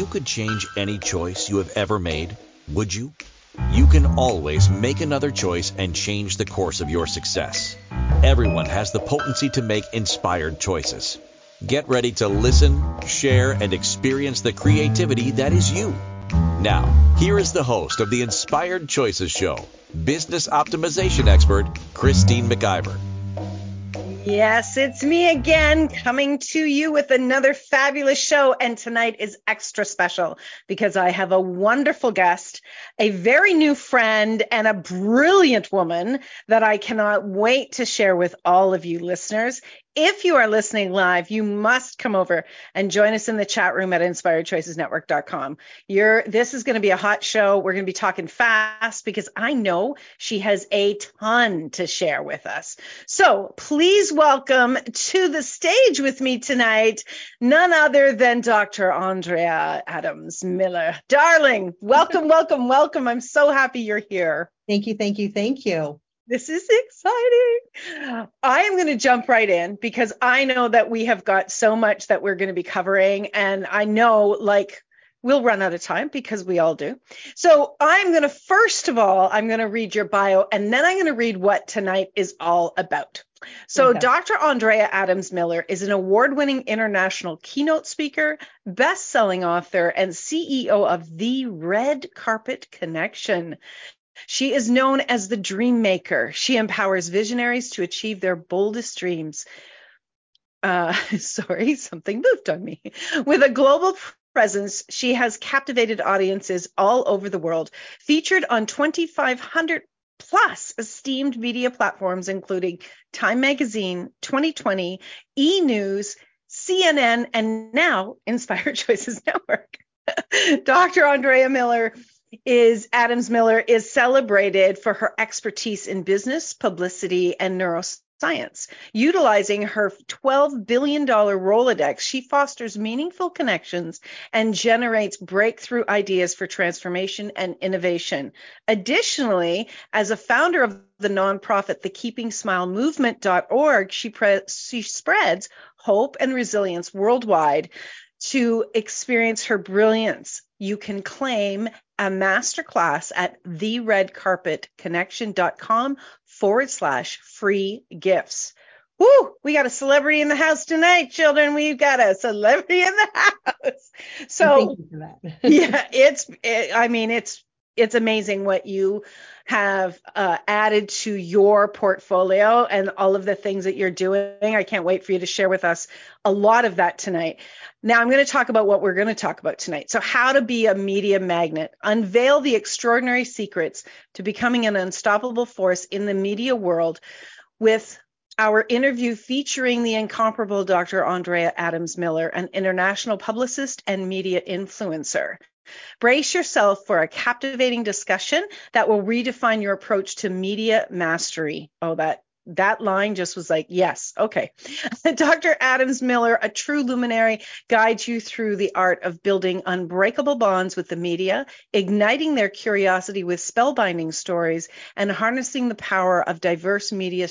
you could change any choice you have ever made, would you? You can always make another choice and change the course of your success. Everyone has the potency to make inspired choices. Get ready to listen, share, and experience the creativity that is you. Now, here is the host of the Inspired Choices Show, business optimization expert, Christine McIver. Yes, it's me again coming to you with another fabulous show. And tonight is extra special because I have a wonderful guest, a very new friend, and a brilliant woman that I cannot wait to share with all of you listeners. If you are listening live, you must come over and join us in the chat room at inspiredchoicesnetwork.com. You're, this is going to be a hot show. We're going to be talking fast because I know she has a ton to share with us. So please welcome to the stage with me tonight, none other than Dr. Andrea Adams Miller. Darling, welcome, welcome, welcome. I'm so happy you're here. Thank you, thank you, thank you. This is exciting. I am going to jump right in because I know that we have got so much that we're going to be covering. And I know, like, we'll run out of time because we all do. So I'm going to, first of all, I'm going to read your bio and then I'm going to read what tonight is all about. So, okay. Dr. Andrea Adams Miller is an award winning international keynote speaker, best selling author, and CEO of The Red Carpet Connection. She is known as the dream maker. She empowers visionaries to achieve their boldest dreams. Uh, sorry, something moved on me. With a global presence, she has captivated audiences all over the world, featured on 2,500 plus esteemed media platforms, including Time Magazine, 20/20, E News, CNN, and now Inspired Choices Network. Dr. Andrea Miller is Adams Miller is celebrated for her expertise in business, publicity, and neuroscience. Utilizing her $12 billion Rolodex, she fosters meaningful connections and generates breakthrough ideas for transformation and innovation. Additionally, as a founder of the nonprofit the Keep Smiling Movement.org, she, pre- she spreads hope and resilience worldwide to experience her brilliance. You can claim a masterclass at theredcarpetconnection.com forward slash free gifts. Woo! We got a celebrity in the house tonight, children. We've got a celebrity in the house. So, yeah, it's, it, I mean, it's, it's amazing what you have uh, added to your portfolio and all of the things that you're doing. I can't wait for you to share with us a lot of that tonight. Now, I'm going to talk about what we're going to talk about tonight. So, how to be a media magnet, unveil the extraordinary secrets to becoming an unstoppable force in the media world with our interview featuring the incomparable Dr. Andrea Adams Miller, an international publicist and media influencer. Brace yourself for a captivating discussion that will redefine your approach to media mastery. Oh, that that line just was like, yes, okay. Dr. Adams Miller, a true luminary, guides you through the art of building unbreakable bonds with the media, igniting their curiosity with spellbinding stories, and harnessing the power of diverse media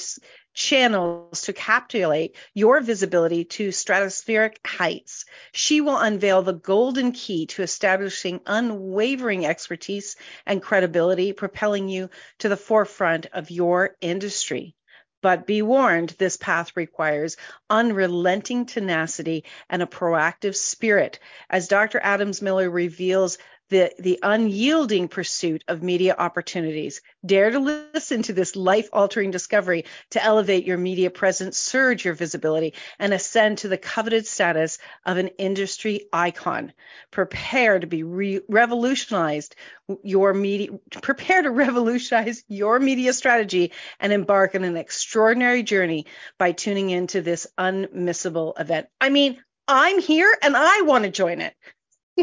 channels to captivate your visibility to stratospheric heights. She will unveil the golden key to establishing unwavering expertise and credibility, propelling you to the forefront of your industry. But be warned, this path requires unrelenting tenacity and a proactive spirit. As Dr. Adams Miller reveals, the, the unyielding pursuit of media opportunities. Dare to listen to this life altering discovery to elevate your media presence, surge your visibility, and ascend to the coveted status of an industry icon. Prepare to be re- revolutionized your media, prepare to revolutionize your media strategy and embark on an extraordinary journey by tuning into this unmissable event. I mean, I'm here and I want to join it.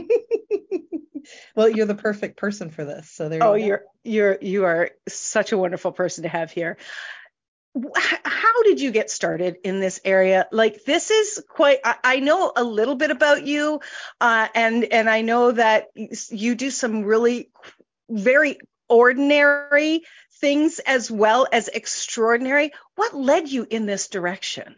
well, you're the perfect person for this. So there. Oh, you you're you're you are such a wonderful person to have here. How did you get started in this area? Like this is quite. I, I know a little bit about you, uh, and and I know that you do some really very ordinary things as well as extraordinary. What led you in this direction?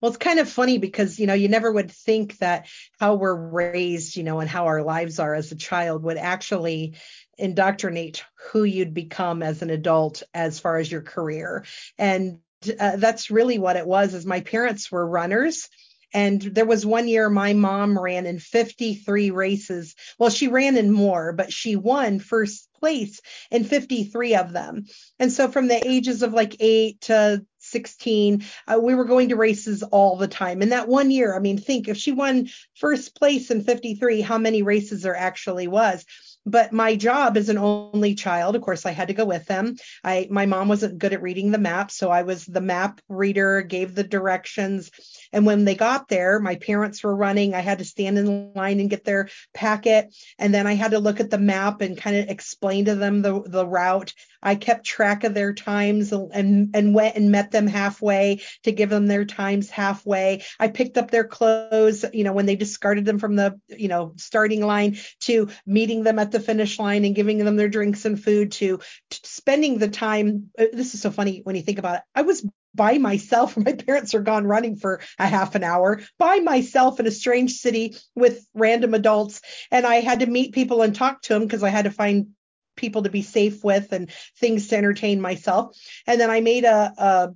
Well, it's kind of funny because, you know, you never would think that how we're raised, you know, and how our lives are as a child would actually indoctrinate who you'd become as an adult as far as your career. And uh, that's really what it was is my parents were runners and there was one year my mom ran in 53 races. Well, she ran in more, but she won first place in 53 of them. And so from the ages of like eight to 16 uh, we were going to races all the time. And that one year i mean think if she won first place in 53 how many races there actually was. But my job as an only child of course i had to go with them. I my mom wasn't good at reading the map so i was the map reader gave the directions and when they got there my parents were running i had to stand in line and get their packet and then i had to look at the map and kind of explain to them the, the route i kept track of their times and and went and met them halfway to give them their times halfway i picked up their clothes you know when they discarded them from the you know starting line to meeting them at the finish line and giving them their drinks and food to, to spending the time. Uh, this is so funny when you think about it. I was by myself. My parents are gone running for a half an hour by myself in a strange city with random adults. And I had to meet people and talk to them because I had to find people to be safe with and things to entertain myself. And then I made a, a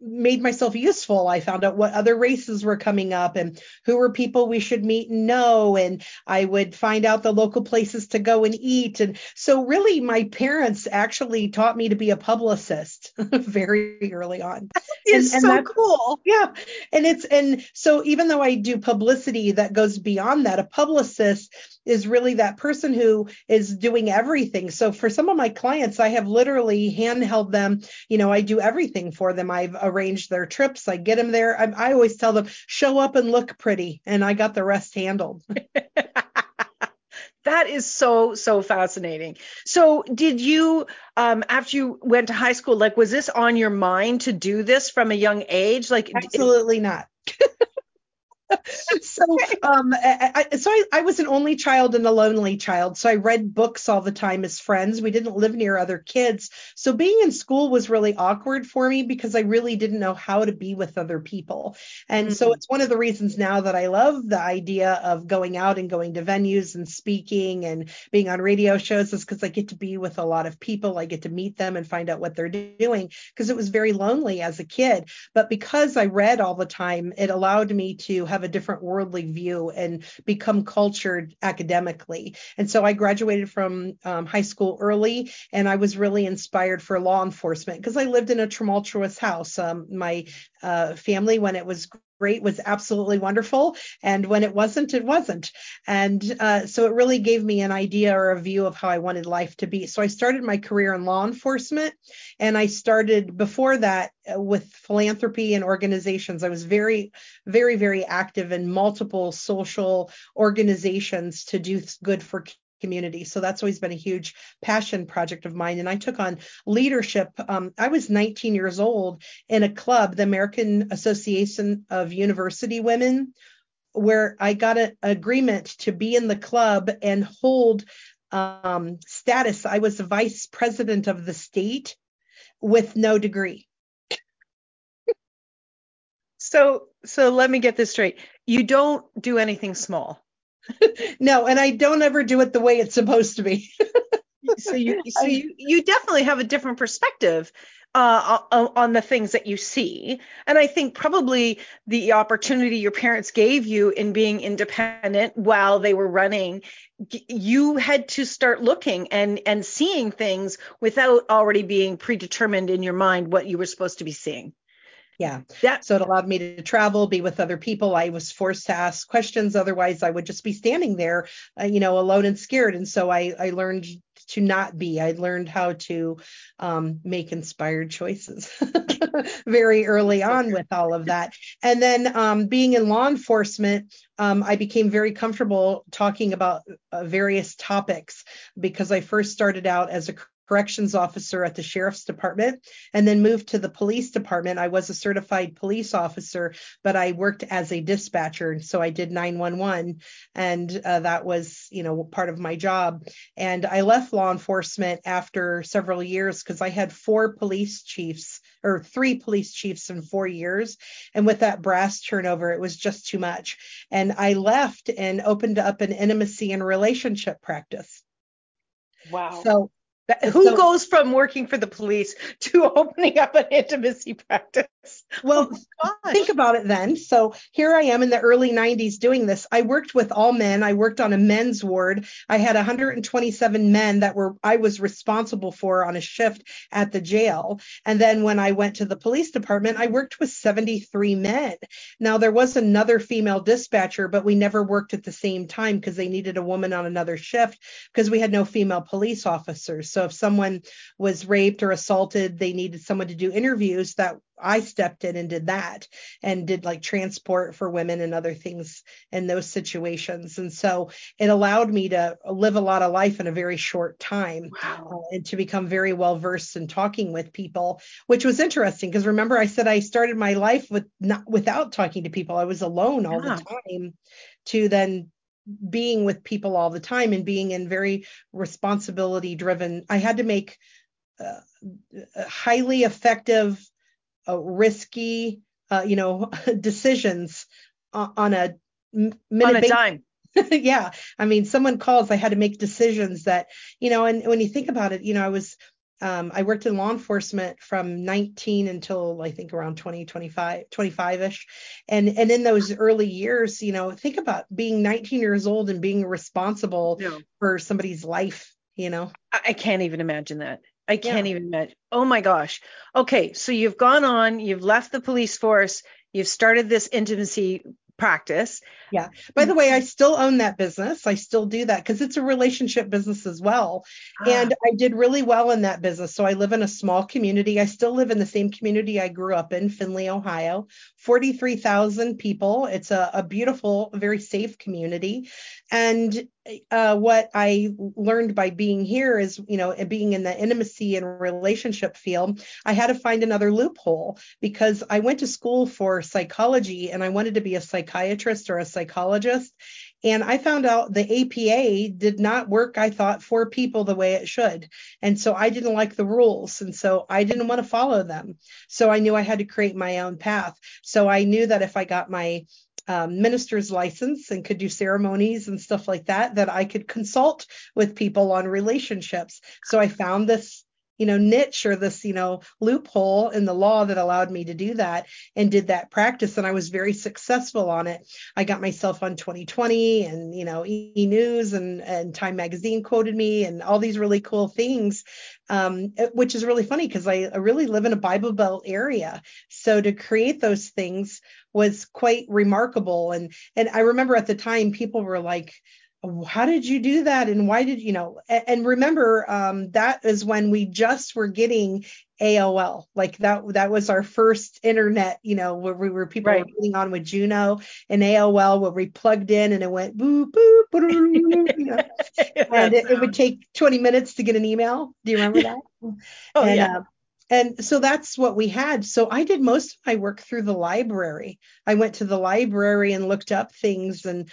made myself useful. I found out what other races were coming up and who were people we should meet and know. And I would find out the local places to go and eat. And so, really, my parents actually taught me to be a publicist very early on. It's and, and so cool. Yeah. And it's, and so even though I do publicity that goes beyond that, a publicist is really that person who is doing everything. So for some of my clients, I have literally handheld them. You know, I do everything for them. I've arranged their trips. I get them there. I, I always tell them, show up and look pretty, and I got the rest handled. that is so so fascinating so did you um after you went to high school like was this on your mind to do this from a young age like absolutely not so um I, so I, I was an only child and a lonely child. So i read books all the time as friends. We didn't live near other kids. So being in school was really awkward for me because i really didn't know how to be with other people. And mm-hmm. so it's one of the reasons now that i love the idea of going out and going to venues and speaking and being on radio shows is because i get to be with a lot of people. I get to meet them and find out what they're doing because it was very lonely as a kid. But because i read all the time it allowed me to have a different worldly view and become cultured academically. And so I graduated from um, high school early and I was really inspired for law enforcement because I lived in a tumultuous house. Um, my uh, family, when it was great was absolutely wonderful and when it wasn't it wasn't. And uh, so it really gave me an idea or a view of how i wanted life to be. So i started my career in law enforcement and i started before that uh, with philanthropy and organizations. I was very very very active in multiple social organizations to do good for community. So that's always been a huge passion project of mine. And I took on leadership. Um, I was 19 years old in a club, the American Association of University Women, where I got an agreement to be in the club and hold um, status. I was the vice president of the state with no degree. so, so let me get this straight. You don't do anything small no, and I don't ever do it the way it's supposed to be. so you so you, you definitely have a different perspective uh, on the things that you see. And I think probably the opportunity your parents gave you in being independent while they were running, you had to start looking and and seeing things without already being predetermined in your mind what you were supposed to be seeing. Yeah. Yeah. So it allowed me to travel, be with other people. I was forced to ask questions. Otherwise, I would just be standing there, uh, you know, alone and scared. And so I, I learned to not be. I learned how to um, make inspired choices very early on with all of that. And then um, being in law enforcement, um, I became very comfortable talking about uh, various topics because I first started out as a corrections officer at the sheriff's department and then moved to the police department. I was a certified police officer, but I worked as a dispatcher. So I did 911 and uh, that was, you know, part of my job. And I left law enforcement after several years because I had four police chiefs or three police chiefs in four years. And with that brass turnover, it was just too much. And I left and opened up an intimacy and relationship practice. Wow. So who so, goes from working for the police to opening up an intimacy practice? Well, oh think about it then. So here I am in the early 90s doing this. I worked with all men. I worked on a men's ward. I had 127 men that were I was responsible for on a shift at the jail. And then when I went to the police department, I worked with 73 men. Now there was another female dispatcher, but we never worked at the same time because they needed a woman on another shift because we had no female police officers. So if someone was raped or assaulted, they needed someone to do interviews that I stepped in and did that and did like transport for women and other things in those situations. And so it allowed me to live a lot of life in a very short time wow. uh, and to become very well versed in talking with people, which was interesting because remember I said I started my life with not without talking to people. I was alone all yeah. the time to then being with people all the time and being in very responsibility driven i had to make uh, highly effective uh, risky uh, you know decisions on a minute on a dime. Yeah. I mean someone calls i had to make decisions that you know and when you think about it you know i was um, I worked in law enforcement from 19 until I think around 20, 25, 25-ish. And and in those early years, you know, think about being 19 years old and being responsible for somebody's life, you know. I can't even imagine that. I can't yeah. even imagine. Oh my gosh. Okay, so you've gone on, you've left the police force, you've started this intimacy practice. Yeah. By the way, I still own that business. I still do that because it's a relationship business as well. Ah. And I did really well in that business. So I live in a small community. I still live in the same community I grew up in, Findlay, Ohio. 43,000 people. It's a, a beautiful, very safe community. And uh, what I learned by being here is, you know, being in the intimacy and relationship field, I had to find another loophole because I went to school for psychology and I wanted to be a psychiatrist or a psychologist. And I found out the APA did not work, I thought, for people the way it should. And so I didn't like the rules. And so I didn't want to follow them. So I knew I had to create my own path. So I knew that if I got my um, minister's license and could do ceremonies and stuff like that, that I could consult with people on relationships. So I found this you know niche or this you know loophole in the law that allowed me to do that and did that practice and i was very successful on it i got myself on 20/20 and you know e news and and time magazine quoted me and all these really cool things um, which is really funny because I, I really live in a bible belt area so to create those things was quite remarkable. And and I remember at the time people were like, how did you do that and why did you know and, remember um, that is when we just were getting AOL like that that was our first internet you know where we were people right. were getting on with Juno and AOL where we plugged in and it went boop boop, boop you know? and it, it, would take 20 minutes to get an email do you remember that oh and, yeah uh, and so that's what we had. So I did most of my work through the library. I went to the library and looked up things and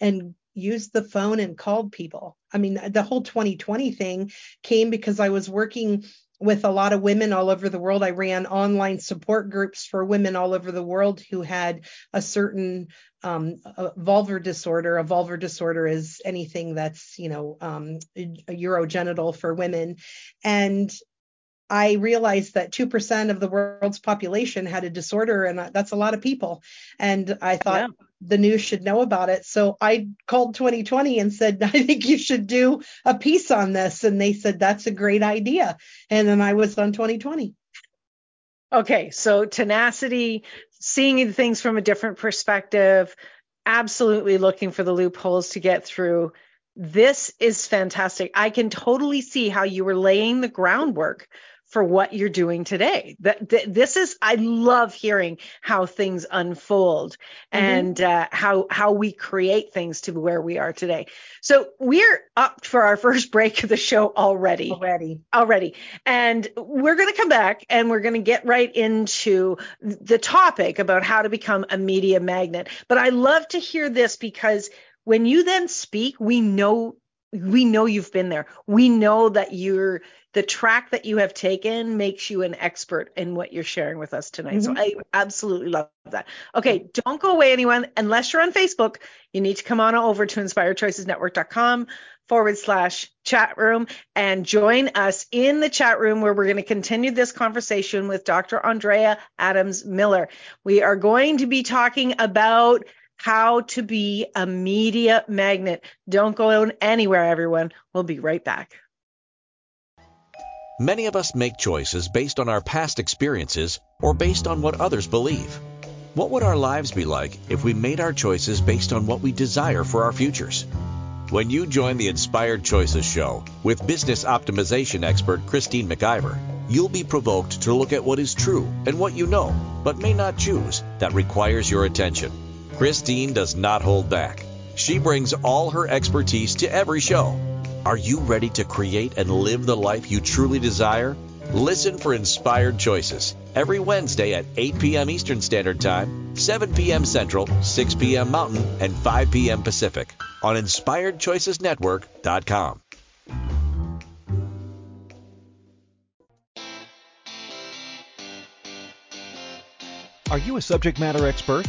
and used the phone and called people. I mean, the whole 20/20 thing came because I was working with a lot of women all over the world. I ran online support groups for women all over the world who had a certain um, vulvar disorder. A vulvar disorder is anything that's, you know, um, urogenital for women. And I realized that 2% of the world's population had a disorder, and that's a lot of people. And I thought yeah. The news should know about it. So I called 20/20 and said, I think you should do a piece on this. And they said, that's a great idea. And then I was on 20/20. Okay. So tenacity, seeing things from a different perspective, absolutely looking for the loopholes to get through. This is fantastic. I can totally see how you were laying the groundwork for what you're doing today. That, this is I love hearing how things unfold mm-hmm. and uh, how how we create things to where we are today. So we're up for our first break of the show already. Already. Already. And we're going to come back and we're going to get right into the topic about how to become a media magnet. But I love to hear this because when you then speak, we know we know you've been there. We know that you're the track that you have taken makes you an expert in what you're sharing with us tonight. Mm-hmm. So I absolutely love that. Okay, don't go away, anyone, unless you're on Facebook. You need to come on over to inspiredchoicesnetwork.com forward slash chat room and join us in the chat room where we're going to continue this conversation with Dr. Andrea Adams Miller. We are going to be talking about how to be a media magnet. Don't go anywhere, everyone. We'll be right back. Many of us make choices based on our past experiences or based on what others believe. What would our lives be like if we made our choices based on what we desire for our futures? When you join the Inspired Choices show with business optimization expert Christine McIver, you'll be provoked to look at what is true and what you know, but may not choose, that requires your attention. Christine does not hold back. She brings all her expertise to every show. Are you ready to create and live the life you truly desire? Listen for Inspired Choices every Wednesday at 8 p.m. Eastern Standard Time, 7 p.m. Central, 6 p.m. Mountain, and 5 p.m. Pacific on InspiredChoicesNetwork.com. Are you a subject matter expert?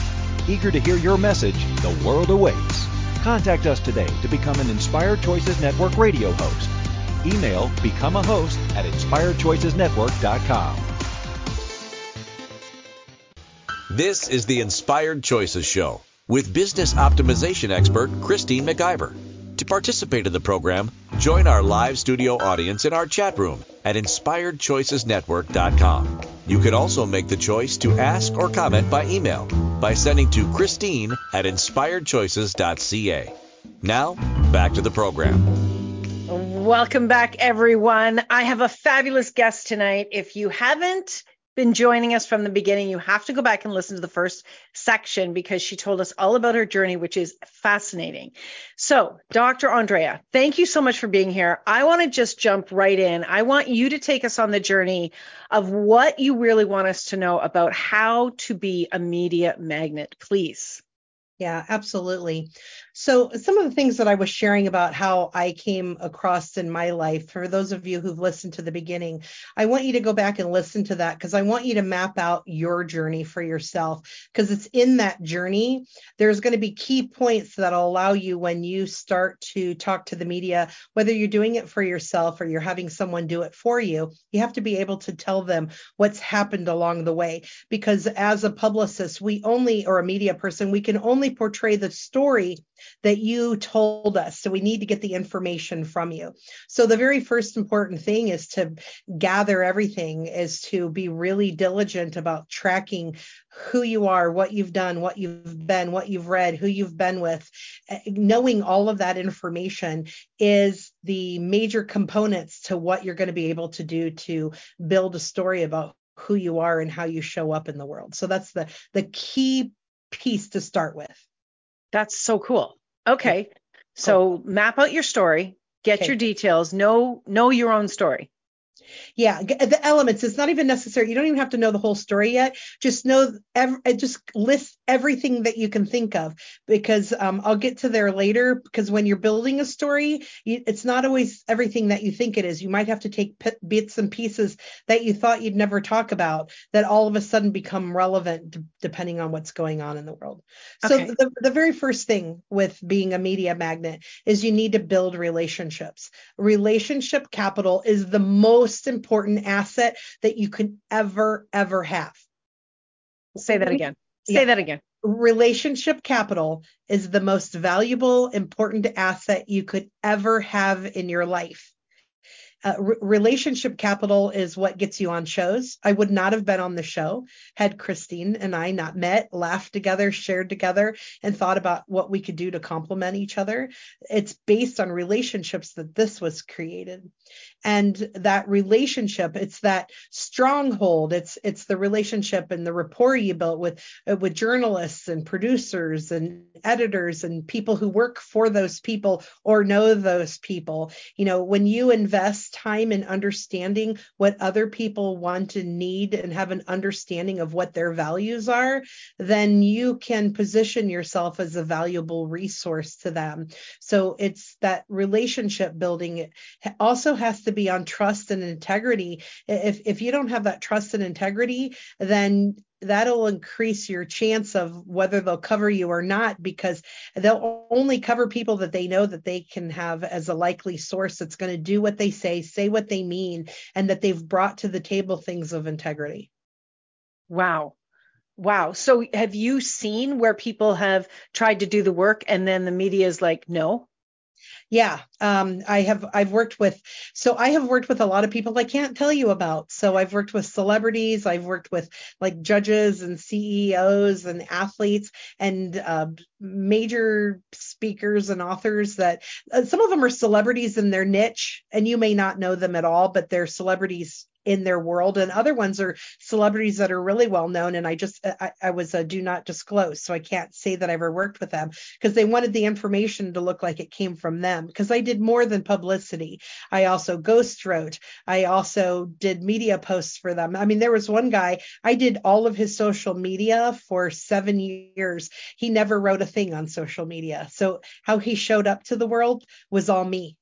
Eager to hear your message, the world awaits. Contact us today to become an Inspired Choices Network radio host. Email become a host at inspiredchoicesnetwork.com. This is the Inspired Choices Show with business optimization expert Christine McIver. To participate in the program, join our live studio audience in our chat room at inspiredchoicesnetwork.com. You can also make the choice to ask or comment by email by sending to Christine at inspiredchoices.ca. Now, back to the program. Welcome back, everyone. I have a fabulous guest tonight. If you haven't been joining us from the beginning, you have to go back and listen to the first section because she told us all about her journey, which is fascinating. So, Dr. Andrea, thank you so much for being here. I want to just jump right in. I want you to take us on the journey of what you really want us to know about how to be a media magnet, please. Yeah, absolutely. So, some of the things that I was sharing about how I came across in my life, for those of you who've listened to the beginning, I want you to go back and listen to that because I want you to map out your journey for yourself. Because it's in that journey, there's going to be key points that'll allow you when you start to talk to the media, whether you're doing it for yourself or you're having someone do it for you, you have to be able to tell them what's happened along the way. Because as a publicist, we only, or a media person, we can only portray the story that you told us. So we need to get the information from you. So the very first important thing is to gather everything, is to be really diligent about tracking who you are, what you've done, what you've been, what you've read, who you've been with. Eh, knowing all of that information is the major components to what you're going to be able to do to build a story about who you are and how you show up in the world. So that's the the key piece to start with. That's so cool. Okay. Cool. So map out your story, get okay. your details, know know your own story. Yeah, the elements. It's not even necessary. You don't even have to know the whole story yet. Just know, every, just list everything that you can think of because um, I'll get to there later. Because when you're building a story, you, it's not always everything that you think it is. You might have to take p- bits and pieces that you thought you'd never talk about that all of a sudden become relevant d- depending on what's going on in the world. So okay. the, the very first thing with being a media magnet is you need to build relationships. Relationship capital is the most most important asset that you could ever, ever have. Say that again. Say yeah. that again. Relationship capital is the most valuable, important asset you could ever have in your life. Uh, re- relationship capital is what gets you on shows. I would not have been on the show had Christine and I not met, laughed together, shared together, and thought about what we could do to complement each other. It's based on relationships that this was created and that relationship it's that stronghold it's it's the relationship and the rapport you built with uh, with journalists and producers and editors and people who work for those people or know those people you know when you invest time in understanding what other people want and need and have an understanding of what their values are then you can position yourself as a valuable resource to them so it's that relationship building it also has to be on trust and integrity. If if you don't have that trust and integrity, then that'll increase your chance of whether they'll cover you or not because they'll only cover people that they know that they can have as a likely source that's going to do what they say, say what they mean, and that they've brought to the table things of integrity. Wow. Wow. So have you seen where people have tried to do the work and then the media is like, no? Yeah, um, I have. I've worked with. So I have worked with a lot of people I can't tell you about. So I've worked with celebrities. I've worked with like judges and CEOs and athletes and uh, major speakers and authors. That uh, some of them are celebrities in their niche, and you may not know them at all, but they're celebrities in their world. And other ones are celebrities that are really well known and i just i, I was a do not disclose so i can't say that i ever worked with them because they wanted the information to look like it came from them because i did more than publicity. I also ghost wrote. I also did media posts for them. I mean there was one guy i did all of his social media for seven years. He never wrote a thing on social media. So how he showed up to the world was all me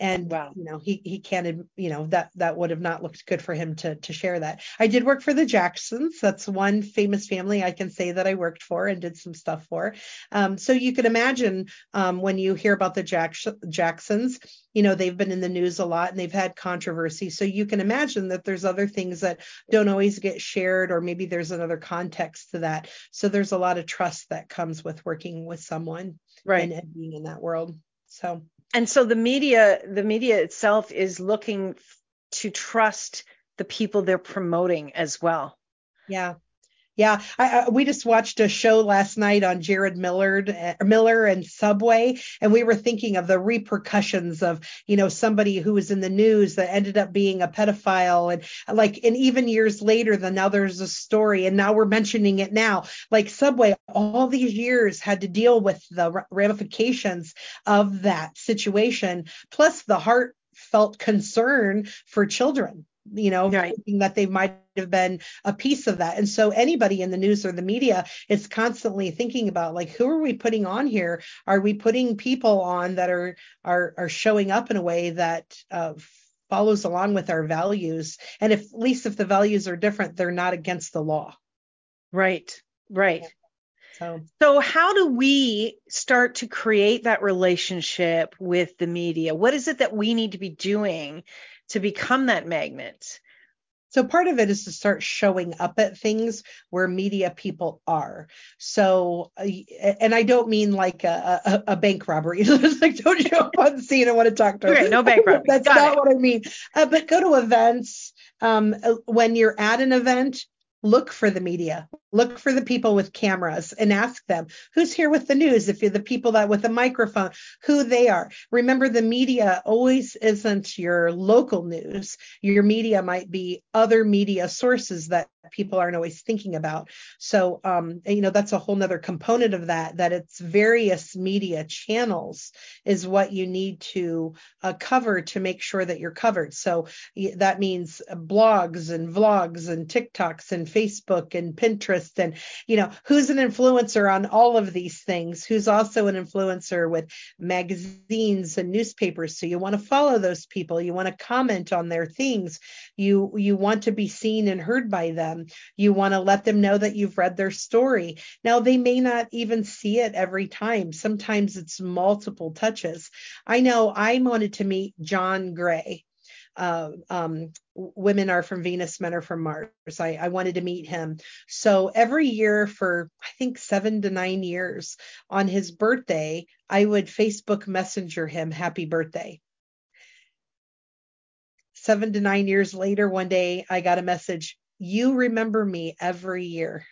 and wow. you know he he can't you know that that would have not looked good for him to to share that. I did work for the jacksons. That's one famous family i can say that i worked for and did some stuff for. Um, so you can imagine um, when you hear about the Jack- jacksons you know they've been in the news a lot and they've had controversy. So you can imagine that there's other things that don't always get shared or maybe there's another context to that. So there's a lot of trust that comes with working with someone right. and, and being in that world. So and so the media the media itself is looking to trust the people they're promoting as well. Yeah yeah, I, I, we just watched a show last night on Jared Millard, uh, Miller and Subway, and we were thinking of the repercussions of, you know, somebody who was in the news that ended up being a pedophile, and like, and even years later, then now there's a story, and now we're mentioning it now. Like Subway, all these years had to deal with the ramifications of that situation, plus the heartfelt concern for children you know, right. thinking that they might have been a piece of that. And so anybody in the news or the media is constantly thinking about like who are we putting on here? Are we putting people on that are are are showing up in a way that uh, follows along with our values? And if at least if the values are different, they're not against the law. Right. Right. Yeah. So, so how do we start to create that relationship with the media? What is it that we need to be doing to become that magnet. So part of it is to start showing up at things where media people are. So, uh, and I don't mean like a, a, a bank robbery. It's like don't show up on scene. I want to talk to. Okay, no bank robbery. That's Got not it. what I mean. Uh, but go to events. Um, uh, when you're at an event, look for the media look for the people with cameras and ask them who's here with the news? If you're the people that with a microphone who they are. Remember the media always isn't your local news. Your media might be other media sources that people aren't always thinking about. So um, you know that's a whole nother component of that that it's various media channels is what you need to uh, cover to make sure that you're covered. So that means blogs and vlogs and tiktoks and facebook and pinterest and you know who's an influencer on all of these things? Who's also an influencer with magazines and newspapers? So you want to follow those people. You want to comment on their things. You you want to be seen and heard by them. You want to let them know that you've read their story. Now they may not even see it every time. Sometimes it's multiple touches. I know i wanted to meet john gray uh, um, women are from Venus, men are from Mars. I, I wanted to meet him. So every year for I think seven to nine years on his birthday, I would Facebook Messenger him happy birthday. seven to nine years later, one day I got a message, you remember me every year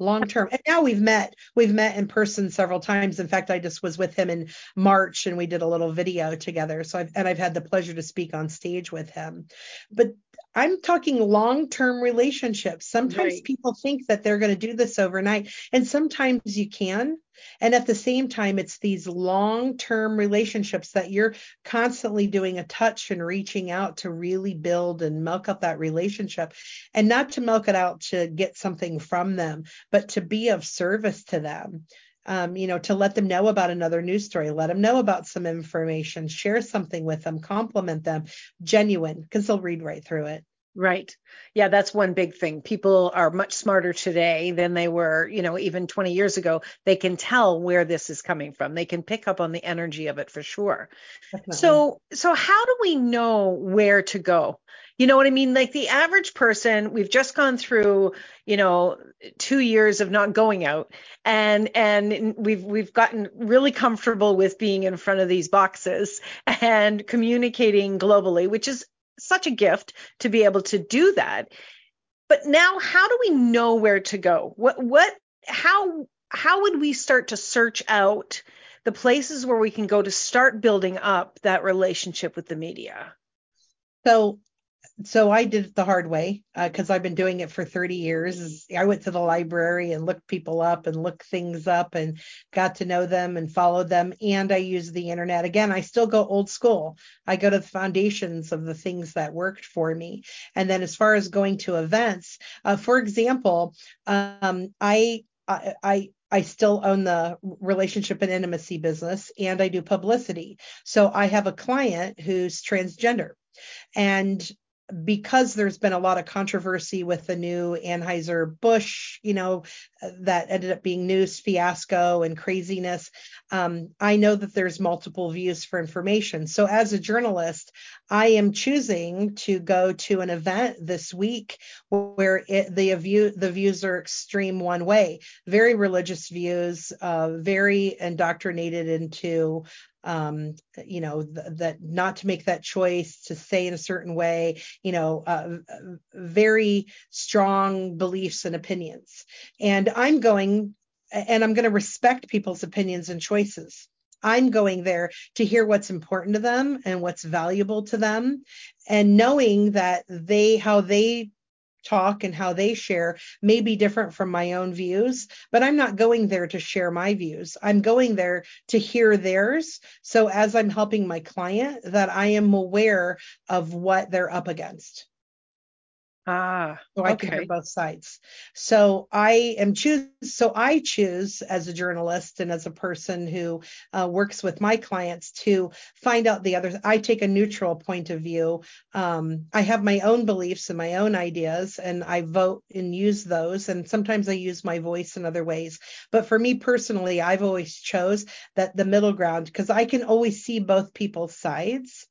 long term. And now we've met, we've met in person several times. In fact, I just was with him in March and we did a little video together. So I've, and I've had the pleasure to speak on stage with him. But I'm talking long term relationships. Sometimes right. people think that they're going to do this overnight, and sometimes you can. And at the same time, it's these long term relationships that you're constantly doing a touch and reaching out to really build and milk up that relationship. And not to milk it out to get something from them, but to be of service to them. Um, you know, to let them know about another news story, let them know about some information, share something with them, compliment them, genuine, because they'll read right through it. Right. Yeah, that's one big thing. People are much smarter today than they were, you know, even 20 years ago. They can tell where this is coming from. They can pick up on the energy of it for sure. Definitely. So, so how do we know where to go? You know what I mean? Like the average person, we've just gone through, you know, 2 years of not going out and and we've we've gotten really comfortable with being in front of these boxes and communicating globally, which is such a gift to be able to do that. But now how do we know where to go? What what how how would we start to search out the places where we can go to start building up that relationship with the media? So so I did it the hard way because uh, I've been doing it for 30 years. I went to the library and looked people up and looked things up and got to know them and followed them. And I use the internet. Again, I still go old school. I go to the foundations of the things that worked for me. And then as far as going to events, uh, for example, um, I, I, I I still own the relationship and intimacy business and I do publicity. So I have a client who's transgender and because there's been a lot of controversy with the new Anheuser-Busch, you know, that ended up being news fiasco and craziness. Um, I know that there's multiple views for information. So as a journalist, I am choosing to go to an event this week where it, the view the views are extreme one way, very religious views, uh, very indoctrinated into um, you know, th- that not to make that choice, to say in a certain way, you know, uh, very strong beliefs and opinions. And I'm going, and I'm going to respect people's opinions and choices. I'm going there to hear what's important to them and what's valuable to them and knowing that they how they talk and how they share may be different from my own views, but I'm not going there to share my views. I'm going there to hear theirs. So as I'm helping my client, that I am aware of what they're up against. Ah, so I okay. can hear both sides. So I am choose. So I choose as a journalist and as a person who uh, works with my clients to find out the others. I take a neutral point of view. Um, I have my own beliefs and my own ideas, and I vote and use those. And sometimes I use my voice in other ways. But for me personally, I've always chose that the middle ground because I can always see both people's sides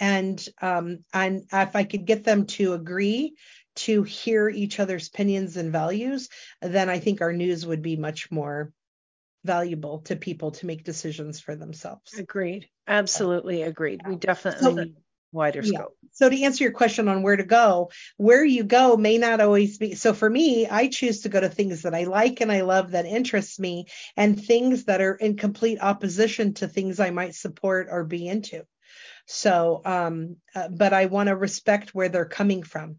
and um, and if I could get them to agree to hear each other's opinions and values, then I think our news would be much more valuable to people to make decisions for themselves. Agreed. Absolutely agreed. We definitely so, need wider yeah. scope. So to answer your question on where to go, where you go may not always be. So for me, I choose to go to things that I like and I love that interests me and things that are in complete opposition to things I might support or be into. So, um, uh, but I want to respect where they're coming from.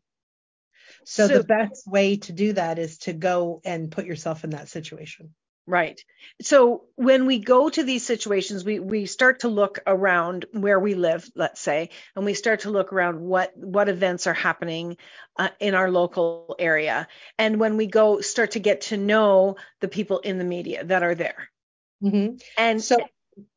So, so the best way to do that is to go and put yourself in that situation. Right. So when we go to these situations, we we start to look around where we live, let's say, and we start to look around what what events are happening uh, in our local area. And when we go start to get to know the people in the media that are there. Mm-hmm. And so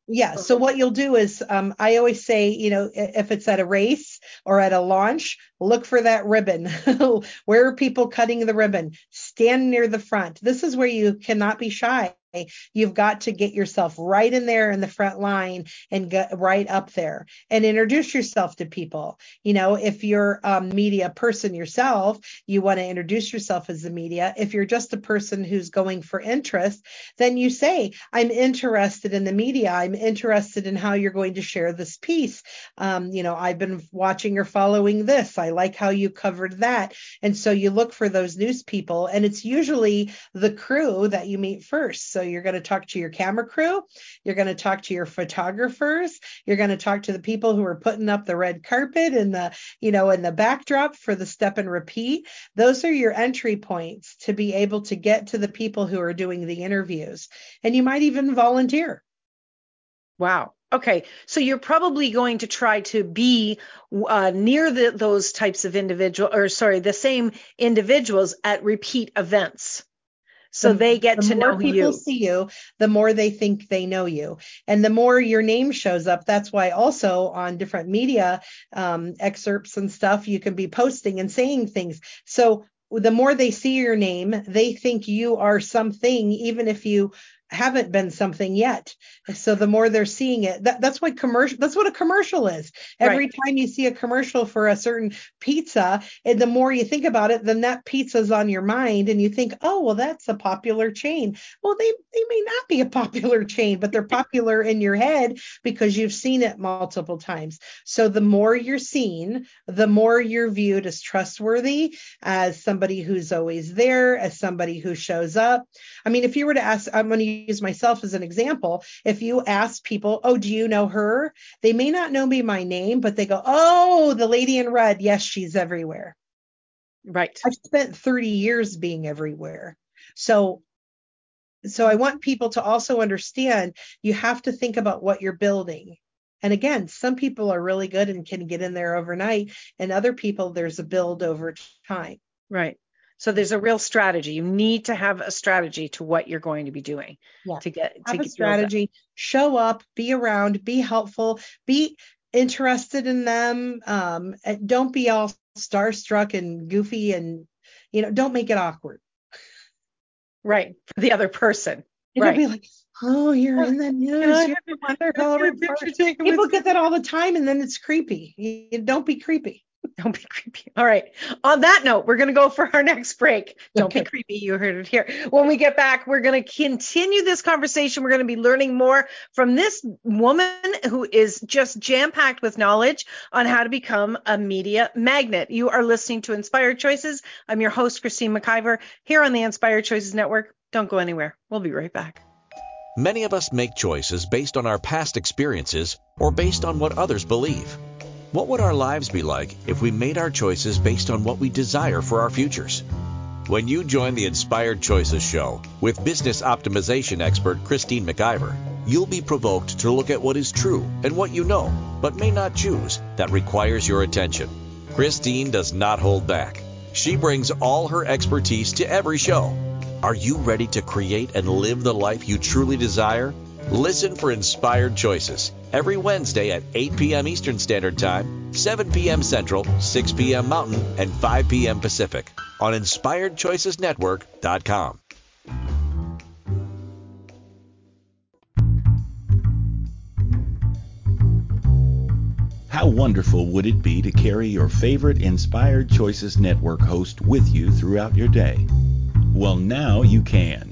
yeah. So what you'll do is, um, I always say, you know, if it's at a race or at a launch, look for that ribbon. where are people cutting the ribbon? Stand near the front. This is where you cannot be shy. You've got to get yourself right in there in the front line and get right up there and introduce yourself to people. You know, if you're a media person yourself, you want to introduce yourself as the media. If you're just a person who's going for interest, then you say, I'm interested in the media. I'm interested in how you're going to share this piece. Um, you know, I've been watching or following this. I like how you covered that. And so you look for those news people, and it's usually the crew that you meet first. So you're going to talk to your camera crew, you're going to talk to your photographers, you're going to talk to the people who are putting up the red carpet and the, you know, and the backdrop for the step and repeat. Those are your entry points to be able to get to the people who are doing the interviews. And you might even volunteer. Wow. Okay, so you're probably going to try to be uh, near the, those types of individual, or sorry, the same individuals at repeat events so the, they get the to know people you. see you, the more they think they know you, and the more your name shows up. That's why also on different media um, excerpts and stuff, you can be posting and saying things. So the more they see your name, they think you are something, even if you haven't been something yet. So the more they're seeing it, that, that's what commercial that's what a commercial is. Every right. time you see a commercial for a certain pizza, and the more you think about it, then that pizza's on your mind and you think, "Oh, well that's a popular chain." Well, they they may not be a popular chain, but they're popular in your head because you've seen it multiple times. So the more you're seen, the more you're viewed as trustworthy, as somebody who's always there, as somebody who shows up. I mean, if you were to ask I'm going to use myself as an example. If you ask people, oh, do you know her? They may not know me my name, but they go, oh, the lady in red. Yes, she's everywhere. Right. I've spent 30 years being everywhere. So so I want people to also understand you have to think about what you're building. And again, some people are really good and can get in there overnight, and other people there's a build over time. Right. So there's a real strategy. You need to have a strategy to what you're going to be doing yeah. to get have to a strategy. Show up, be around, be helpful, be interested in them. Um, don't be all starstruck and goofy, and you know, don't make it awkward. Right for the other person. It'll right. be like, oh, you're in the news. You're wonderful. People get that all the time, and then it's creepy. You, don't be creepy. Don't be creepy. All right. On that note, we're going to go for our next break. Don't okay. be creepy. You heard it here. When we get back, we're going to continue this conversation. We're going to be learning more from this woman who is just jam packed with knowledge on how to become a media magnet. You are listening to Inspired Choices. I'm your host, Christine McIver, here on the Inspired Choices Network. Don't go anywhere. We'll be right back. Many of us make choices based on our past experiences or based on what others believe. What would our lives be like if we made our choices based on what we desire for our futures? When you join the Inspired Choices Show with business optimization expert Christine McIver, you'll be provoked to look at what is true and what you know, but may not choose, that requires your attention. Christine does not hold back. She brings all her expertise to every show. Are you ready to create and live the life you truly desire? Listen for Inspired Choices every Wednesday at 8 p.m. Eastern Standard Time, 7 p.m. Central, 6 p.m. Mountain, and 5 p.m. Pacific on InspiredChoicesNetwork.com. How wonderful would it be to carry your favorite Inspired Choices Network host with you throughout your day? Well, now you can.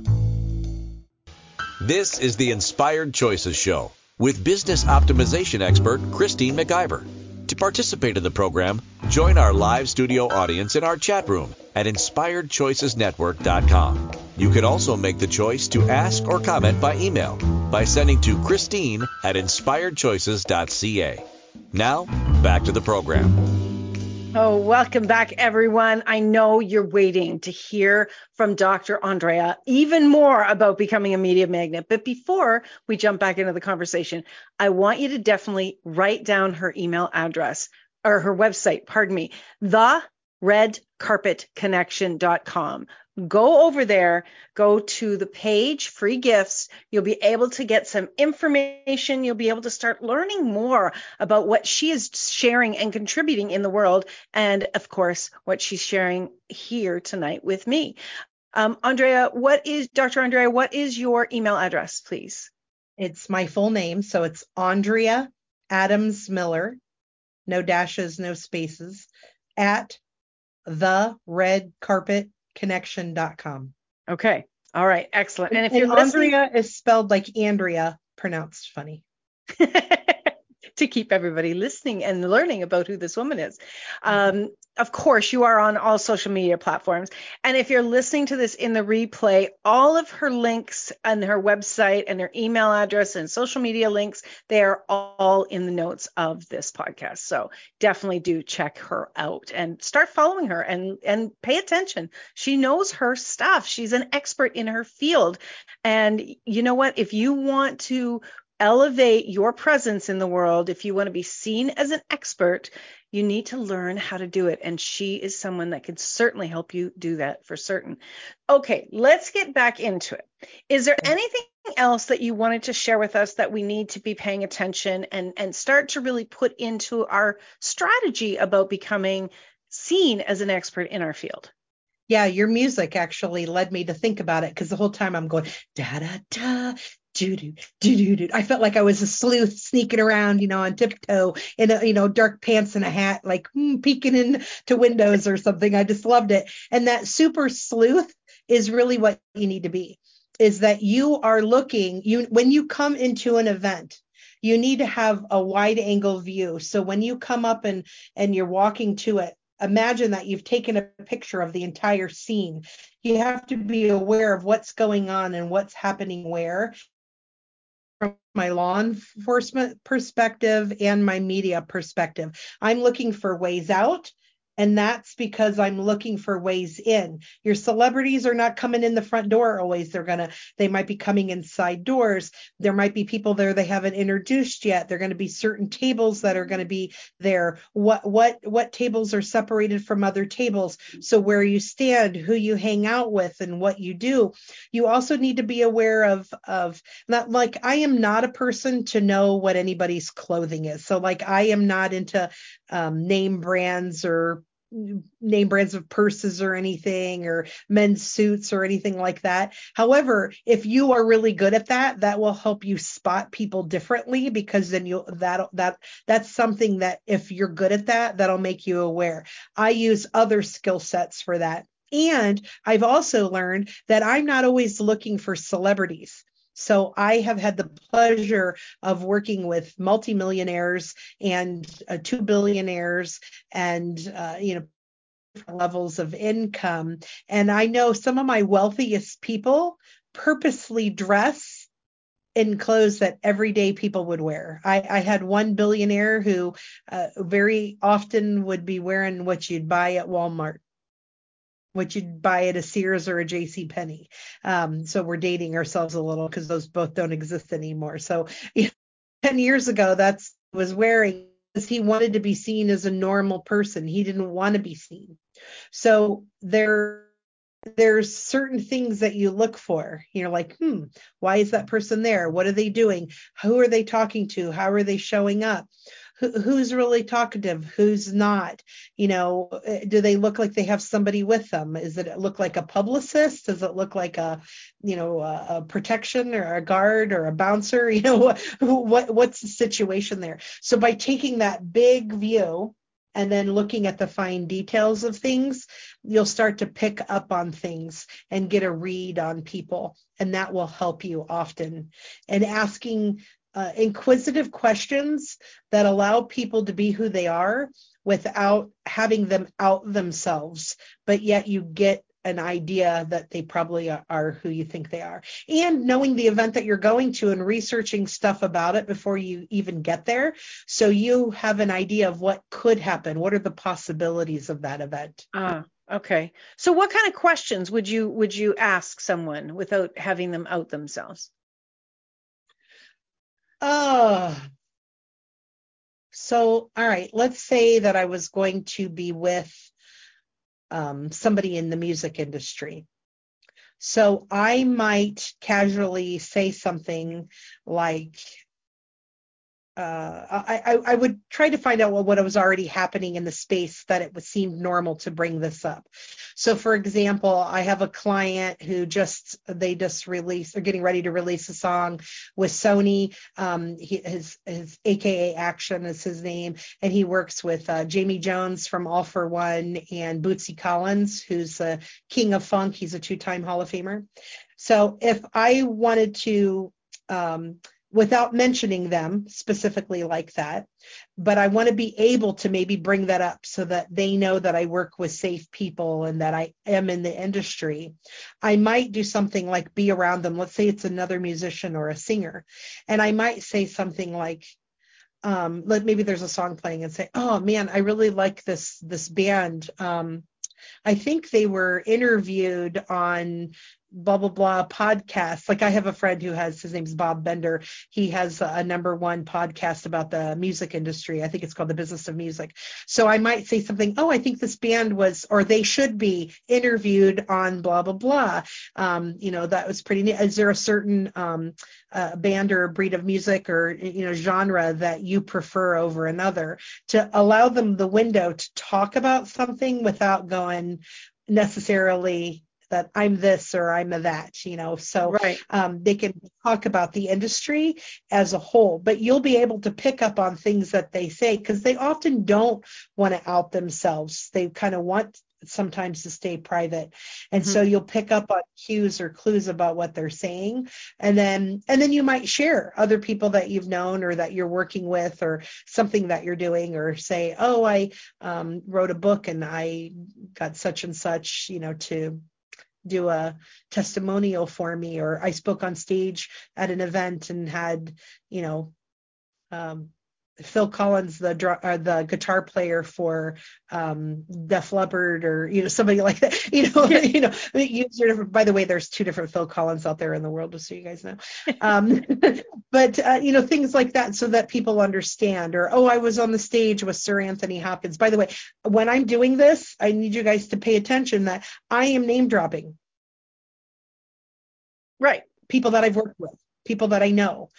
This is the Inspired Choices Show with business optimization expert Christine McIver. To participate in the program, join our live studio audience in our chat room at inspiredchoicesnetwork.com. You can also make the choice to ask or comment by email by sending to Christine at inspiredchoices.ca. Now, back to the program. Oh, welcome back, everyone. I know you're waiting to hear from Dr. Andrea even more about becoming a media magnet. But before we jump back into the conversation, I want you to definitely write down her email address or her website, pardon me, the redcarpetconnection.com. Go over there, go to the page, free gifts. You'll be able to get some information. You'll be able to start learning more about what she is sharing and contributing in the world. And of course, what she's sharing here tonight with me. Um, Andrea, what is, Dr. Andrea, what is your email address, please? It's my full name. So it's Andrea Adams Miller, no dashes, no spaces, at the red carpet connection.com. Okay. All right. Excellent. And if and you're Andrea listening... is spelled like Andrea, pronounced funny. to keep everybody listening and learning about who this woman is. Um, of course, you are on all social media platforms. And if you're listening to this in the replay, all of her links and her website and her email address and social media links, they are all in the notes of this podcast. So definitely do check her out and start following her and, and pay attention. She knows her stuff. She's an expert in her field. And you know what? If you want to elevate your presence in the world, if you want to be seen as an expert, you need to learn how to do it. And she is someone that can certainly help you do that for certain. Okay, let's get back into it. Is there anything else that you wanted to share with us that we need to be paying attention and, and start to really put into our strategy about becoming seen as an expert in our field? yeah, your music actually led me to think about it because the whole time I'm going da da da do do do do do. I felt like I was a sleuth sneaking around, you know, on tiptoe in a, you know, dark pants and a hat, like mm, peeking into windows or something. I just loved it. And that super sleuth is really what you need to be. Is that you are looking you when you come into an event, you need to have a wide angle view. So when you come up and and you're walking to it, imagine that you've taken a picture of the entire scene. You have to be aware of what's going on and what's happening where from my law enforcement perspective and my media perspective. I'm looking for ways out and that's because I'm looking for ways in. Your celebrities are not coming in the front door always. They're going to, they might be coming inside doors. There might be people there they haven't introduced yet. There are going to be certain tables that are going to be there. What, what, what tables are separated from other tables? So where you stand, who you hang out with and what you do. You also need to be aware of, of not like I am not a person to know what anybody's clothing is. So like I am not into um, name brands or name brands of purses or anything or men's suits or anything like that. However, if you are really good at that, that will help you spot people differently because then you that that that's something that if you're good at that, that'll make you aware. I use other skill sets for that. And I've also learned that I'm not always looking for celebrities. So I have had the pleasure of working with multimillionaires and uh, two billionaires and uh, you know levels of income. And I know some of my wealthiest people purposely dress in clothes that everyday people would wear. I, I had one billionaire who uh, very often would be wearing what you'd buy at Walmart what you'd buy at a Sears or a J.C. Penney. Um, so we're dating ourselves a little because those both don't exist anymore. So you know, 10 years ago, that's was wearing because he wanted to be seen as a normal person. He didn't want to be seen. So there there's certain things that you look for. You're like, hmm, why is that person there? What are they doing? Who are they talking to? How are they showing up? Who's really talkative who's not you know eh, do they look like they have somebody with them is it look like a publicist does it look like a you know a, a protection or a guard or a bouncer you know what, what what's the situation there so by taking that big view and then looking at the fine details of things, you'll start to pick up on things and get a read on people. And that will help you often. And asking uh, inquisitive questions that allow people to be who they are without having them out themselves, but yet you get an idea that they probably are who you think they are. And knowing the event that you're going to and researching stuff about it before you even get there. So you have an idea of what could happen. What are the possibilities of that event? Ah, okay. So what kind of questions would you would you ask someone without having them out themselves? Oh, so all right, let's say that I was going to be with um, somebody in the music industry. So I might casually say something like, uh, I, I, would try to find out what, what was already happening in the space that it would seem normal to bring this up. So, for example, I have a client who just they just released, they're getting ready to release a song with Sony. Um, he, his his AKA Action is his name, and he works with uh, Jamie Jones from All-4-One and Bootsy Collins, who's a king of funk. He's a two-time Hall of Famer. So, if I wanted to um, without mentioning them specifically like that. But I want to be able to maybe bring that up so that they know that I work with safe people and that I am in the industry. I might do something like be around them. Let's say it's another musician or a singer. And I might say something like, um, maybe there's a song playing and say, oh man, I really like this this band. Um, I think they were interviewed on blah blah blah podcast. Like i have a friend who has his name's bob bender. He has a number one podcast about the music industry. I think it's called the business of music. So i might say something oh i think this band was or they should be interviewed on blah blah blah. Um, you know that was pretty neat. Is there a certain um, uh, band or breed of music or you know genre that you prefer over another to allow them the window to talk about something without going necessarily that I'm this or I'm a that, you know. So right. um, they can talk about the industry as a whole, but you'll be able to pick up on things that they say because they often don't want to out themselves. They kind of want sometimes to stay private and mm-hmm. so you'll pick up on cues or clues about what they're saying and then and then you might share other people that you've known or that you're working with or something that you're doing or say oh i um, wrote a book and i got such and such you know to do a testimonial for me or I spoke on stage at an event and had, you know, um, Phil Collins, the uh, the guitar player for um, Def Leppard, or you know somebody like that. You know, yeah. you know. different, by the way, there's two different Phil Collins out there in the world, just so you guys know. Um, but uh, you know things like that, so that people understand. Or oh, I was on the stage with Sir Anthony Hopkins. By the way, when I'm doing this, I need you guys to pay attention that I am name dropping. Right. People that I've worked with, people that I know.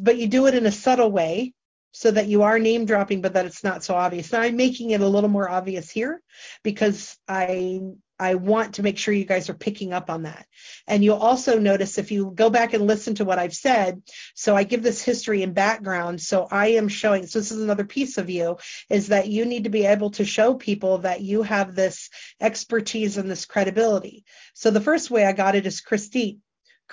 But you do it in a subtle way so that you are name dropping, but that it's not so obvious. Now I'm making it a little more obvious here because I I want to make sure you guys are picking up on that. And you'll also notice if you go back and listen to what I've said, so I give this history and background. So I am showing, so this is another piece of you, is that you need to be able to show people that you have this expertise and this credibility. So the first way I got it is Christine.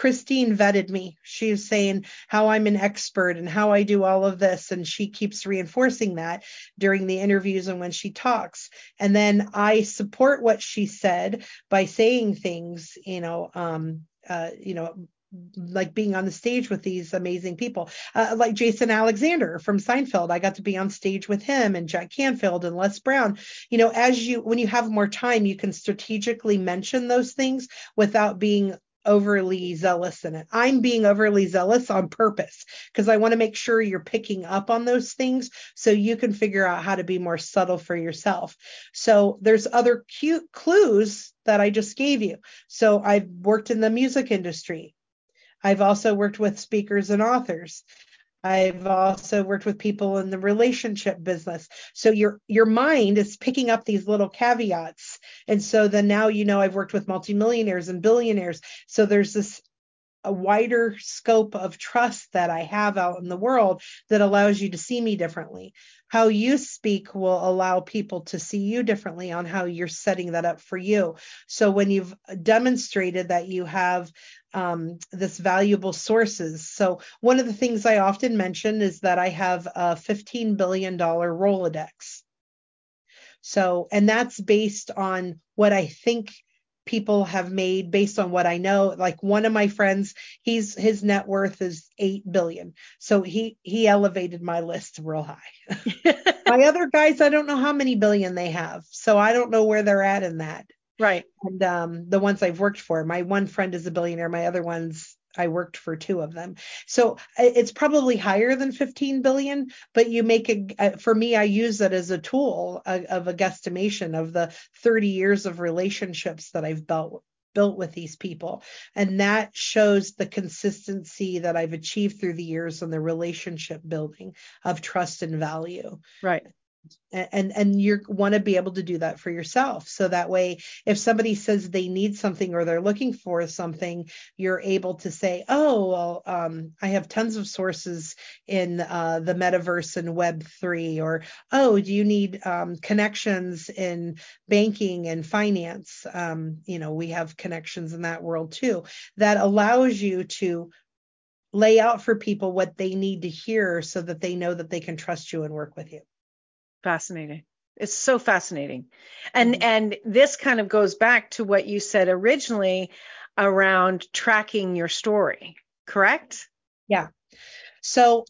Christine vetted me. She's saying how I'm an expert and how I do all of this. And she keeps reinforcing that during the interviews and when she talks. And then I support what she said by saying things, you know, um, uh, you know, like being on the stage with these amazing people, uh, like Jason Alexander from Seinfeld. I got to be on stage with him and Jack Canfield and Les Brown. You know, as you, when you have more time, you can strategically mention those things without being overly zealous in it. I'm being overly zealous on purpose because I want to make sure you're picking up on those things so you can figure out how to be more subtle for yourself. So there's other cute clues that I just gave you. So I've worked in the music industry. I've also worked with speakers and authors. I've also worked with people in the relationship business. So your your mind is picking up these little caveats. And so then now you know I've worked with multimillionaires and billionaires. So there's this a wider scope of trust that I have out in the world that allows you to see me differently. How you speak will allow people to see you differently on how you're setting that up for you. So when you've demonstrated that you have um, this valuable sources. So one of the things I often mention is that I have a $15 billion Rolodex. So, and that's based on what I think people have made based on what I know. Like one of my friends, he's his net worth is eight billion. So he he elevated my list real high. my other guys, I don't know how many billion they have. So I don't know where they're at in that. Right. And um, the ones I've worked for, my one friend is a billionaire, my other one's I worked for two of them. So it's probably higher than 15 billion, but you make a, for me, I use it as a tool of a guesstimation of the 30 years of relationships that I've built built with these people and that shows the consistency that I've achieved through the years on the relationship building of trust and value. Right and and you want to be able to do that for yourself. So that way if somebody says they need something or they're looking for something you're able to say oh well um, i have tons of sources in uh, the metaverse and web 3 or oh do you need um, connections in banking and finance? Um, you know we have connections in that world too. That allows you to lay out for people what they need to hear so that they know that they can trust you and work with you Fascinating. It's so fascinating. And mm-hmm. and this kind of goes back to what you said originally around tracking your story, correct? Yeah. So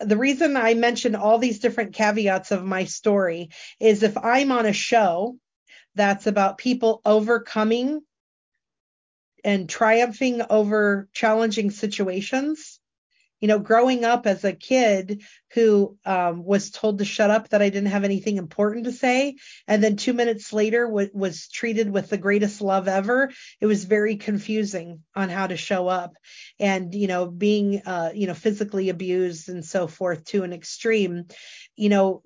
the reason I mention all these different caveats of my story is if I'm on a show that's about people overcoming and triumphing over challenging situations, you know, growing up as a kid who um, was told to shut up that I didn't have anything important to say, and then two minutes later w- was treated with the greatest love ever, it was very confusing on how to show up, and you know, being uh, you know physically abused and so forth to an extreme, you know,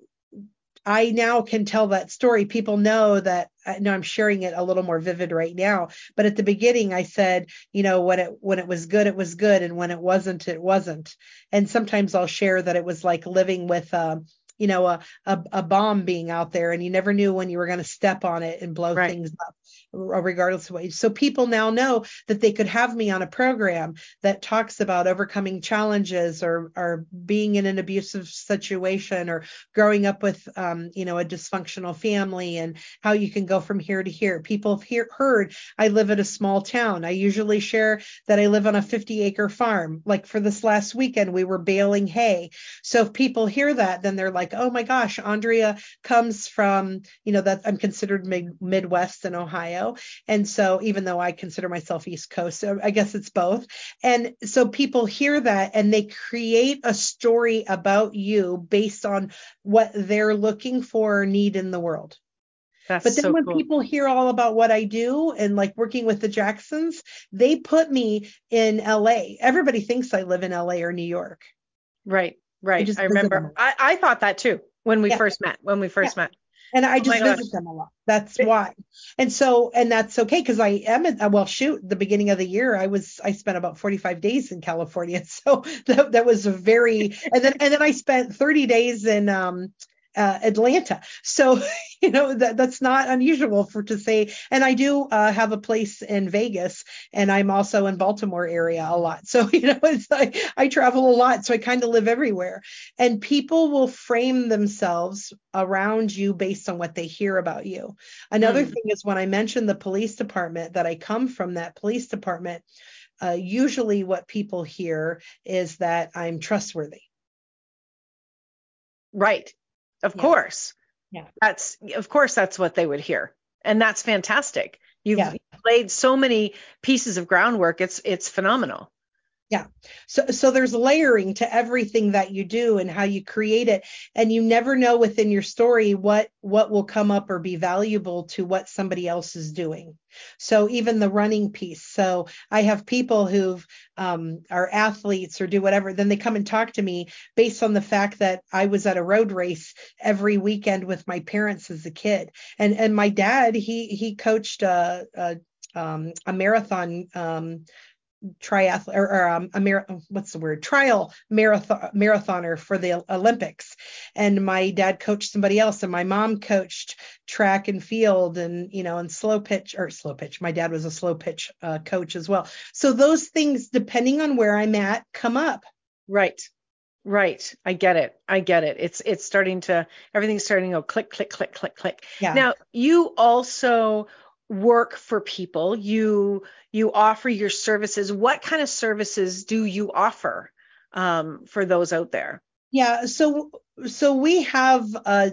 I now can tell that story. People know that I know I'm sharing it a little more vivid right now. But at the beginning, I said, you know, when it when it was good, it was good, and when it wasn't, it wasn't. And sometimes I'll share that it was like living with. Uh, you know, a, a, a bomb being out there, and you never knew when you were going to step on it and blow right. things up regardless of what. So people now know that they could have me on a program that talks about overcoming challenges or or being in an abusive situation or growing up with um, you know a dysfunctional family and how you can go from here to here. People have hear, heard I live in a small town. I usually share that I live on a 50 acre farm. Like for this last weekend, we were baling hay. So if people hear that, then they're like, oh my gosh, Andrea comes from you know that I'm considered mid- Midwest in Ohio and so even though I consider myself East Coast, so I guess it's both. And so people hear that and they create a story about you based on what they're looking for or need in the world. That's but then so when cool. people hear all about what I do and like working with the Jacksons, they put me in LA. Everybody thinks I live in LA or New York. Right, right. I, I remember. I, I, thought that too when we yeah. first met. When we first yeah. met and I oh just visit them a lot. That's why. And so, and that's okay because I am. At, well, shoot, the beginning of the year, I was I spent about 45 days in California, so that, that was a very. And then and then I spent 30 days in um uh, Atlanta. So, you know, that, that's not unusual for to say. And I do uh, have a place in Vegas and I'm also in Baltimore area a lot. So, you know, it's like I travel a lot. So I kind of live everywhere. And people will frame themselves around you based on what they hear about you. Another mm. thing is when I mentioned the police department that I come from that police department, uh, usually what people hear is that I'm trustworthy. Right. Of yeah. course. Yeah. That's of course that's what they would hear. And that's fantastic. You've yeah. laid so many pieces of groundwork. It's it's phenomenal. Yeah. So so there's layering to everything that you do and how you create it and you never know within your story what what will come up or be valuable to what somebody else is doing. So even the running piece. So I have people who um, are athletes or do whatever, then they come and talk to me based on the fact that I was at a road race every weekend with my parents as a kid. And and my dad, he he coached a, a um, a marathon um, triathlon or, or um, a mar- what's the word trial marathon marathoner for the Olympics and my dad coached somebody else and my mom coached track and field and you know and slow pitch or slow pitch my dad was a slow pitch uh, coach as well so those things depending on where I'm at come up right Right. I get it. I get it. It's it's starting to everything's starting to go click, click, click, click, click. Yeah. Now you also work for people. You you offer your services. What kind of services do you offer um, for those out there? Yeah, so so we have a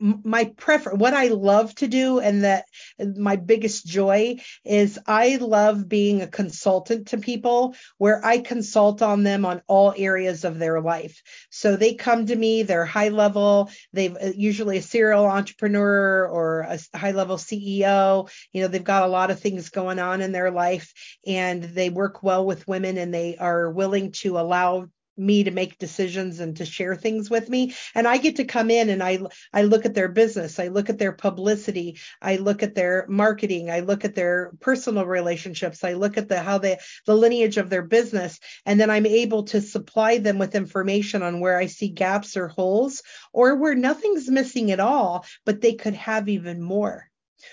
my prefer what I love to do and that my biggest joy is I love being a consultant to people where I consult on them on all areas of their life. So they come to me, they're high level, they've uh, usually a serial entrepreneur or a high level CEO, you know, they've got a lot of things going on in their life and they work well with women and they are willing to allow me to make decisions and to share things with me. And i get to come in and i i look at their business. I look at their publicity. I look at their marketing. I look at their personal relationships. I look at the how they the lineage of their business. And then i'm able to supply them with information on where i see gaps or holes or where nothing's missing at all but they could have even more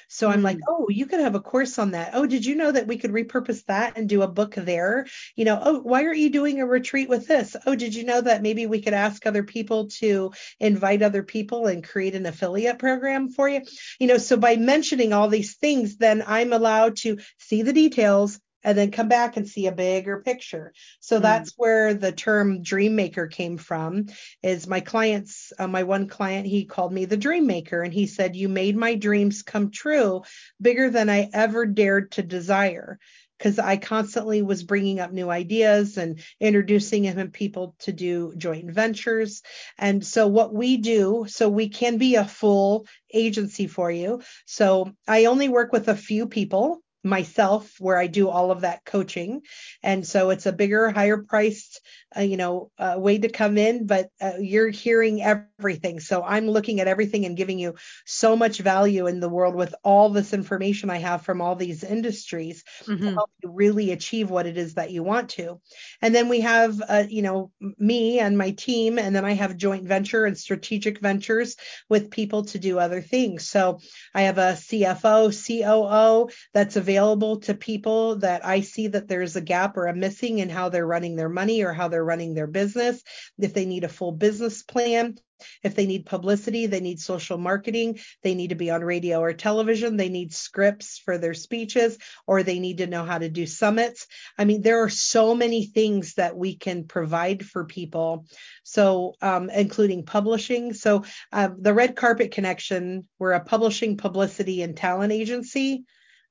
so I'm like, mm. oh, you could have a course on that. Oh, did you know that we could repurpose that and do a book there? You know, oh, why aren't you doing a retreat with this? Oh, did you know that maybe we could ask other people to invite other people and create an affiliate program for you? You know, so by mentioning all these things, then I'm allowed to see the details and then come back and see a bigger picture. So mm. that's where the term dream maker came from. Is my clients, uh, my one client, he called me the dream maker, and he said, "You made my dreams come true, bigger than I ever dared to desire." Because I constantly was bringing up new ideas and introducing him and people to do joint ventures. And so, what we do, so we can be a full agency for you. So, I only work with a few people myself where I do all of that coaching. And so it's a bigger, higher priced, uh, you know, uh, way to come in, but uh, you're hearing everything. So I'm looking at everything and giving you so much value in the world with all this information I have from all these industries mm-hmm. to help you really achieve what it is that you want to. And then we have, uh, you know, me and my team, and then I have joint venture and strategic ventures with people to do other things. So I have a CFO, COO that's available available to people that I see that there's a gap or a missing in how they're running their money or how they're running their business. If they need a full business plan, if they need publicity, they need social marketing, they need to be on radio or television, they need scripts for their speeches, or they need to know how to do summits. I mean, there are so many things that we can provide for people. So, um, including publishing. So, uh, the Red Carpet Connection, we're a publishing, publicity, and talent agency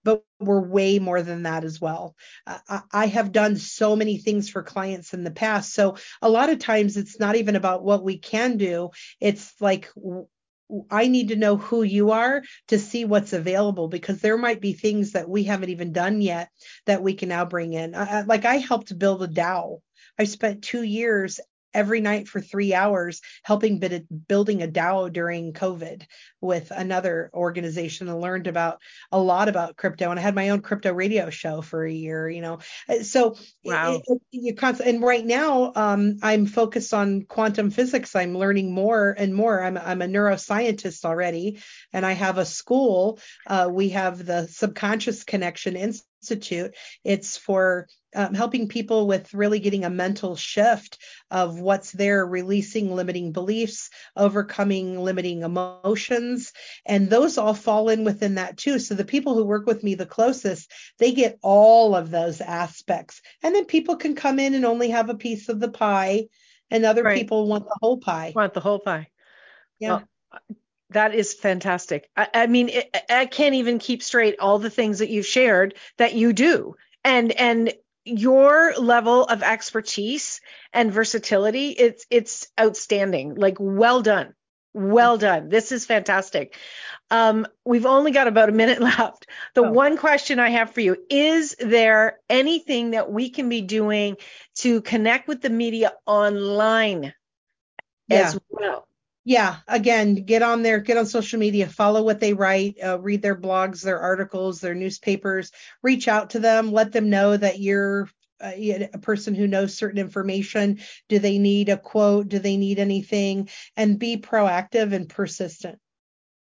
but we're way more than that as well. Uh, I have done so many things for clients in the past. So a lot of times it's not even about what we can do. It's like, I need to know who you are to see what's available because there might be things that we haven't even done yet that we can now bring in. Uh, like I helped build a DAO. I spent two years every night for three hours helping building a DAO during COVID with another organization and learned about a lot about crypto. And I had my own crypto radio show for a year, you know. Uh, so wow. It, it, you const- and right now um, I'm focused on quantum physics. I'm learning more and more. I'm, I'm a neuroscientist already, and I have a school. Uh, we have the Subconscious Connection Institute. It's for um, helping people with really getting a mental shift of what's there, releasing limiting beliefs, overcoming limiting emotions. And those all fall in within that too. So the people who work with me the closest, they get all of those aspects. And then people can come in and only have a piece of the pie, and other right. people want the whole pie. Want the whole pie. Yeah. Well, that is fantastic. I, I mean, it, I can't even keep straight all the things that you've shared that you do. And and your level of expertise and versatility, it's it's outstanding. Like well done. Well done. This is fantastic. Um, we've only got about a minute left. The oh. one question I have for you is there anything that we can be doing to connect with the media online yeah. as well? Yeah again get on there get on social media follow what they write uh, read their blogs their articles their newspapers reach out to them let them know that you're uh, a person who knows certain information do they need a quote do they need anything and be proactive and persistent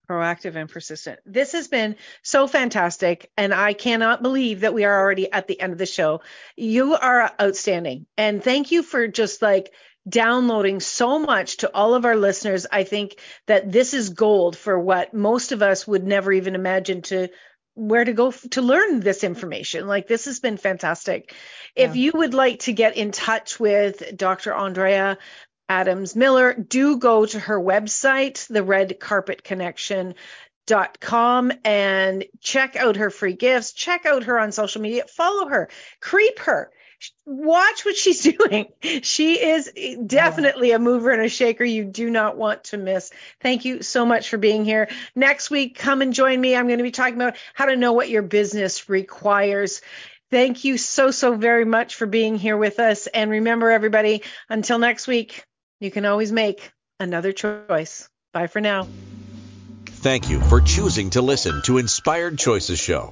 proactive and persistent. This has been so fantastic, and I cannot believe that we are already at the end of the show. You are outstanding, and thank you for just like downloading so much to all of our listeners. I think that this is gold for what most of us would never even imagine to where to go to learn this information. Like this has been fantastic. Yeah. If you would like to get in touch with Dr. Andrea Adams Miller, do go to her website, the Red Carpet Connection dot com and check out her free gifts check out her on social media follow her creep her watch what she's doing. She is definitely a mover and a shaker you do not want to miss. Thank you so much for being here. Next week, come and join me. I'm going to be talking about how to know what your business requires. Thank you so, so very much for being here with us. And remember, everybody, until next week, you can always make another choice. Bye for now. Thank you for choosing to listen to Inspired Choices Show.